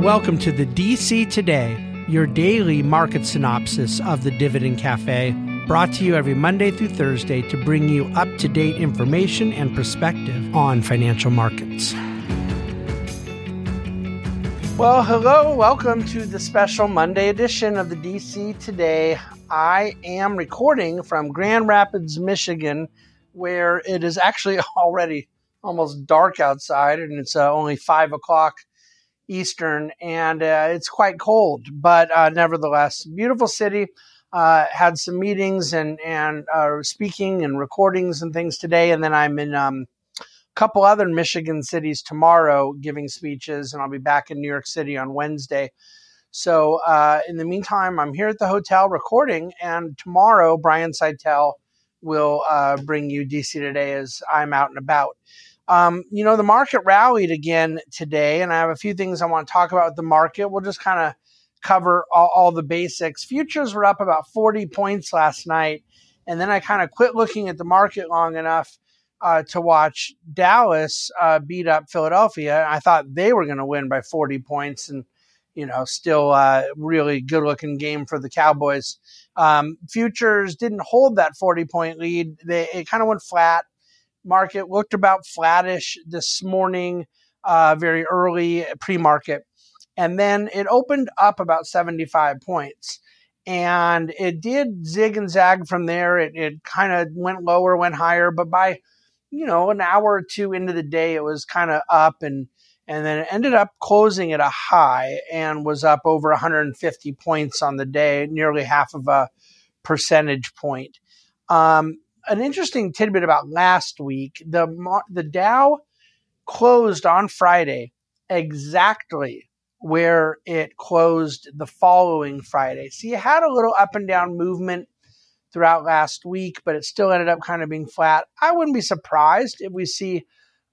Welcome to the DC Today, your daily market synopsis of the Dividend Cafe, brought to you every Monday through Thursday to bring you up to date information and perspective on financial markets. Well, hello, welcome to the special Monday edition of the DC Today. I am recording from Grand Rapids, Michigan, where it is actually already almost dark outside and it's uh, only five o'clock Eastern, and uh, it's quite cold, but uh, nevertheless, beautiful city. Uh, had some meetings and and uh, speaking and recordings and things today, and then I'm in um, a couple other Michigan cities tomorrow giving speeches, and I'll be back in New York City on Wednesday. So uh, in the meantime, I'm here at the hotel recording, and tomorrow Brian Szytel will uh, bring you DC today as I'm out and about. Um, you know, the market rallied again today, and I have a few things I want to talk about with the market. We'll just kind of cover all, all, the basics. Futures were up about 40 points last night, and then I kind of quit looking at the market long enough uh, to watch Dallas uh, beat up Philadelphia. I thought they were going to win by 40 points, and you know, still uh, really good looking game for the Cowboys. Um, futures didn't hold that 40 point lead. They it kind of went flat market looked about flattish this morning, uh, very early pre market. And then it opened up about 75 points. And it did zig and zag from there. It, it kind of went lower, went higher, but by, you know, an hour or two into the day, it was kind of up and, and then it ended up closing at a high and was up over 150 points on the day, nearly half of a percentage point. Um, an interesting tidbit about last week the the Dow closed on Friday exactly where it closed the following Friday. So you had a little up and down movement throughout last week, but it still ended up kind of being flat. I wouldn't be surprised if we see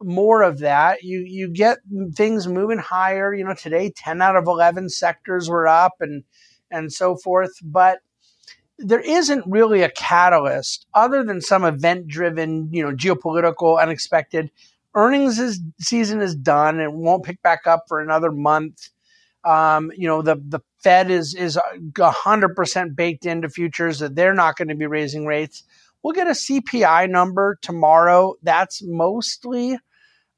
more of that. You you get things moving higher. You know, today 10 out of 11 sectors were up and and so forth, but there isn't really a catalyst other than some event driven, you know, geopolitical, unexpected. Earnings is, season is done and won't pick back up for another month. Um, you know, the, the Fed is, is 100% baked into futures that they're not going to be raising rates. We'll get a CPI number tomorrow. That's mostly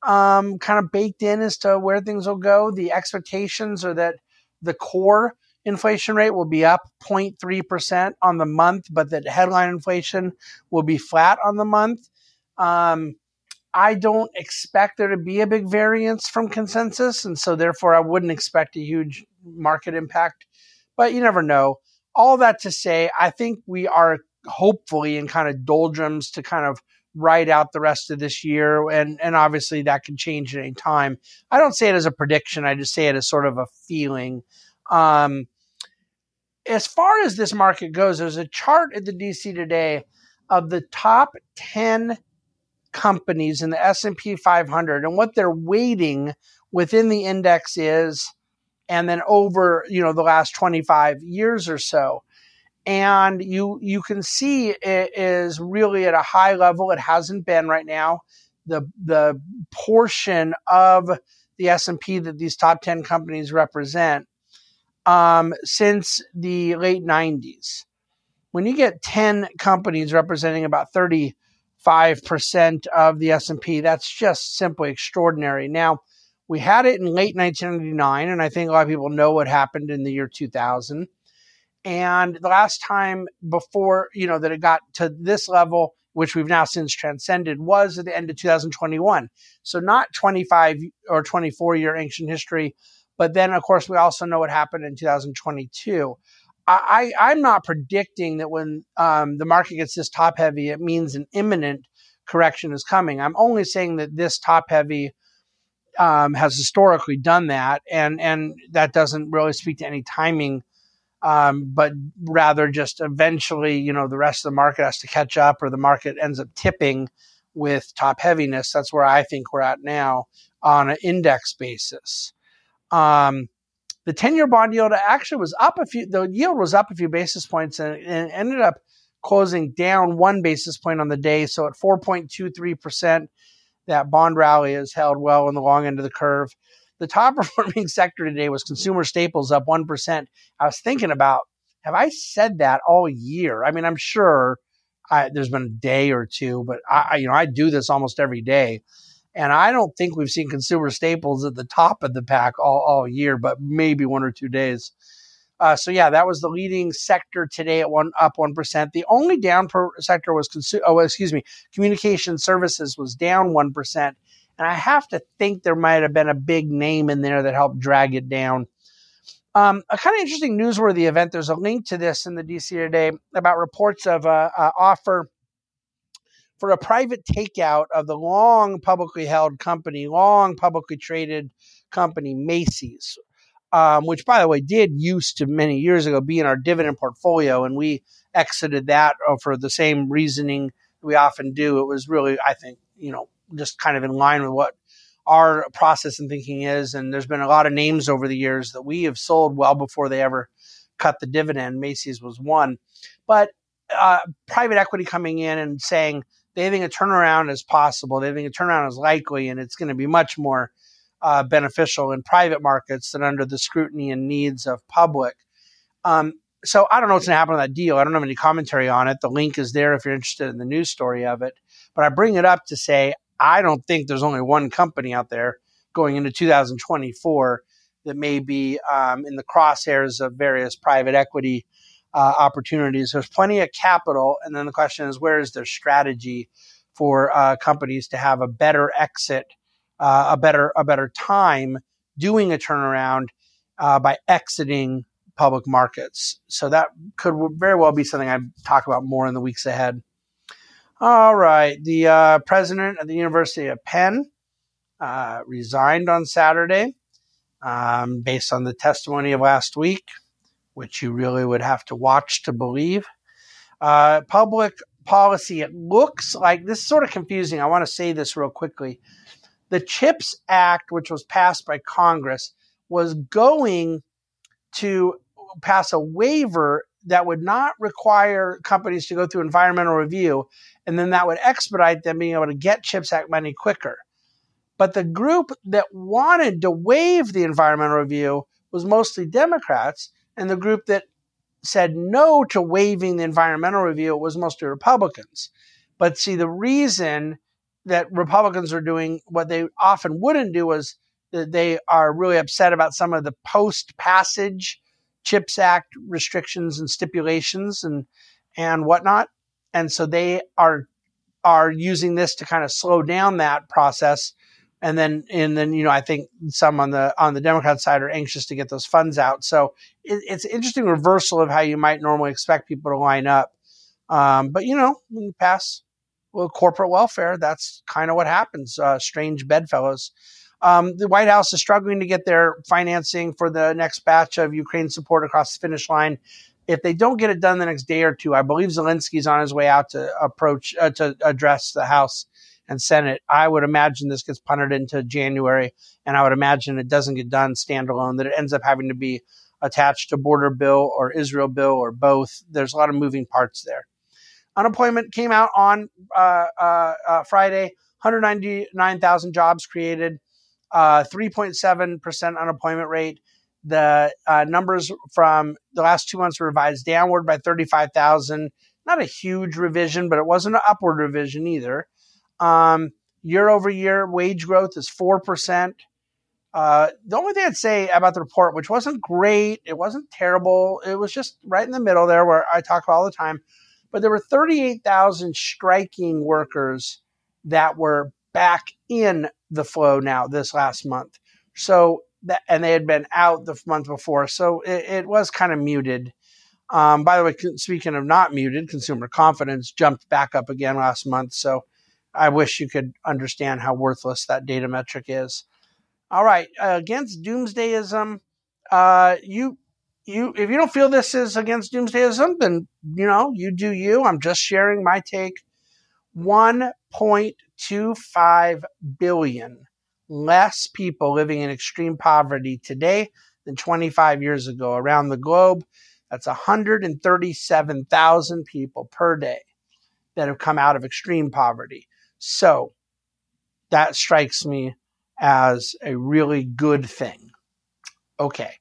um, kind of baked in as to where things will go. The expectations are that the core inflation rate will be up 0.3% on the month, but that headline inflation will be flat on the month. Um, I don't expect there to be a big variance from consensus, and so therefore I wouldn't expect a huge market impact. But you never know. All that to say, I think we are hopefully in kind of doldrums to kind of ride out the rest of this year, and and obviously that can change at any time. I don't say it as a prediction; I just say it as sort of a feeling. Um, as far as this market goes, there's a chart at the DC today of the top 10 companies in the S&P 500 and what their weighting within the index is and then over, you know, the last 25 years or so. And you you can see it is really at a high level. It hasn't been right now. The the portion of the S&P that these top 10 companies represent um, since the late 90s. When you get 10 companies representing about 35% of the S&P, that's just simply extraordinary. Now, we had it in late 1999, and I think a lot of people know what happened in the year 2000. And the last time before, you know, that it got to this level, which we've now since transcended, was at the end of 2021. So not 25 or 24 year ancient history, but then, of course, we also know what happened in 2022. I, am not predicting that when um, the market gets this top heavy, it means an imminent correction is coming. I'm only saying that this top heavy um, has historically done that, and and that doesn't really speak to any timing, um, but rather just eventually, you know, the rest of the market has to catch up, or the market ends up tipping with top heaviness. That's where I think we're at now on an index basis. Um, the 10 year bond yield actually was up a few, the yield was up a few basis points and, and ended up closing down one basis point on the day. So at 4.23%, that bond rally has held well in the long end of the curve. the top performing sector today was consumer staples up 1%. I was thinking about, have I said that all year? I mean, I'm sure I, there's been a day or two, but I, you know, I do this almost every day. And I don't think we've seen consumer staples at the top of the pack all, all year, but maybe one or two days. Uh, so yeah, that was the leading sector today at one up one percent. The only down per sector was consu- oh excuse me, communication services was down one percent, and I have to think there might have been a big name in there that helped drag it down. Um, a kind of interesting newsworthy event. There's a link to this in the DC today about reports of a, offer for a private takeout of the long publicly held company, long publicly traded company Macy's um, which by the way did used to many years ago be in our dividend portfolio, and we exited that uh, for the same reasoning we often do. It was really, I think, you know, just kind of in line with what our process and thinking is. And there's been a lot of names over the years that we have sold well before they ever cut the dividend. Macy's was one, but uh, private equity coming in and saying they think a turnaround is possible. They think a turnaround is likely, and it's going to be much more uh, beneficial in private markets than under the scrutiny and needs of public. Um, so I don't know what's going to happen on that deal. I don't have any commentary on it. The link is there if you're interested in the news story of it. But I bring it up to say I don't think there's only one company out there going into 2024 that may be um, in the crosshairs of various private equity uh, opportunities. There's plenty of capital, and then the question is, where is their strategy for uh, companies to have a better exit uh, a better a better time doing a turnaround uh, by exiting public markets. So that could very well be something I talk about more in the weeks ahead. All right, the uh, president of the University of Penn uh, resigned on Saturday, um, based on the testimony of last week, which you really would have to watch to believe. Uh, public policy, it looks like this is sort of confusing. I want to say this real quickly. The CHIPS Act, which was passed by Congress, was going to pass a waiver that would not require companies to go through environmental review, and then that would expedite them being able to get CHIPS Act money quicker. But the group that wanted to waive the environmental review was mostly Democrats, and the group that said no to waiving the environmental review was mostly Republicans. But see, the reason that Republicans are doing what they often wouldn't do is that they are really upset about some of the post passage CHIPS Act restrictions and stipulations and and whatnot. And so they are are using this to kind of slow down that process. And then and then you know I think some on the on the Democrat side are anxious to get those funds out. So it, it's an interesting reversal of how you might normally expect people to line up. Um, but you know when you pass well, corporate welfare, that's kind of what happens. Uh, strange bedfellows. Um, the White House is struggling to get their financing for the next batch of Ukraine support across the finish line. If they don't get it done the next day or two, I believe Zelensky's on his way out to approach uh, to address the House and Senate. I would imagine this gets punted into January, and I would imagine it doesn't get done standalone. That it ends up having to be attached to border bill or Israel bill or both. There's a lot of moving parts there. Unemployment came out on uh, uh, uh Friday 199,000 jobs created, 3.7% uh, unemployment rate. The uh, numbers from the last two months were revised downward by 35,000. Not a huge revision, but it wasn't an upward revision either. Um, year over year, wage growth is 4%. Uh, the only thing I'd say about the report, which wasn't great, it wasn't terrible, it was just right in the middle there where I talk about all the time, but there were 38,000 striking workers that were back in the flow now this last month. So that, and they had been out the month before. So it, it was kind of muted. Um, by the way, speaking of not muted, consumer confidence jumped back up again last month. So I wish you could understand how worthless that data metric is. All right, uh, against doomsdayism, uh, you you if you don't feel this is against doomsdayism, then you know you do you. I'm just sharing my take. 1.25 billion less people living in extreme poverty today than 25 years ago around the globe. That's 137,000 people per day that have come out of extreme poverty. So that strikes me as a really good thing. Okay.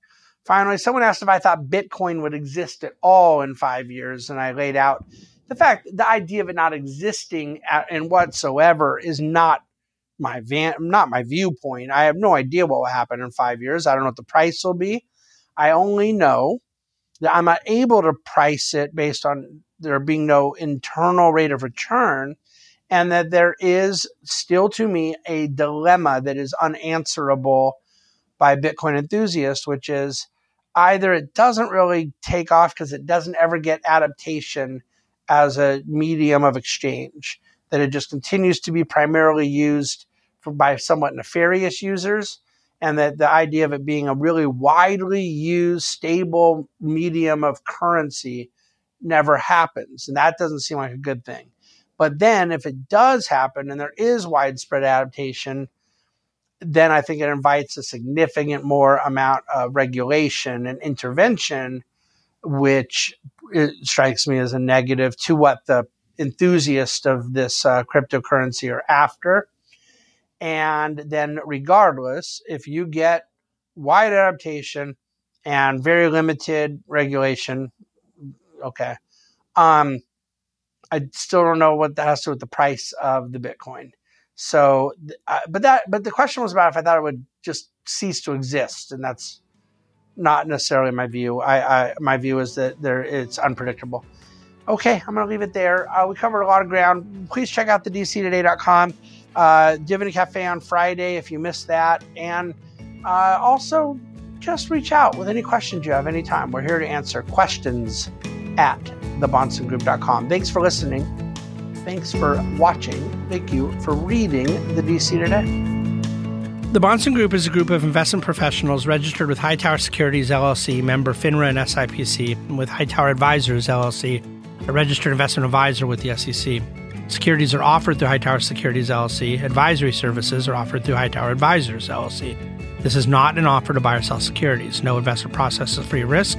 Finally, someone asked if I thought Bitcoin would exist at all in five years, and I laid out the fact the idea of it not existing in whatsoever is not my van, not my viewpoint. I have no idea what will happen in five years. I don't know what the price will be. I only know that I'm not able to price it based on there being no internal rate of return, and that there is still to me a dilemma that is unanswerable by Bitcoin enthusiasts, which is either it doesn't really take off because it doesn't ever get adaptation as a medium of exchange, that it just continues to be primarily used for, by somewhat nefarious users, and that the idea of it being a really widely used, stable medium of currency never happens. And that doesn't seem like a good thing. But then if it does happen and there is widespread adaptation, then I think it invites a significant more amount of regulation and intervention, which strikes me as a negative to what the enthusiasts of this uh, cryptocurrency are after. And then, regardless, if you get wide adaptation and very limited regulation, okay, um, I still don't know what that has to do with the price of the Bitcoin. So, uh, but that, but the question was about if I thought it would just cease to exist, and that's not necessarily my view. I, I my view is that there it's unpredictable. Okay, I'm going to leave it there. Uh, we covered a lot of ground. Please check out the dctoday.com. Uh, Dividend Cafe on Friday if you missed that, and uh, also just reach out with any questions you have anytime. We're here to answer questions at thebahnsengroup.com. Thanks for listening. Thanks for watching. Thank you for reading the DC Today. The Bahnsen Group is a group of investment professionals registered with Hightower Securities LLC, member FINRA and SIPC, and with Hightower Advisors LLC, a registered investment advisor with the SEC. Securities are offered through Hightower Securities LLC. Advisory services are offered through Hightower Advisors LLC. This is not an offer to buy or sell securities. No investment process is free risk.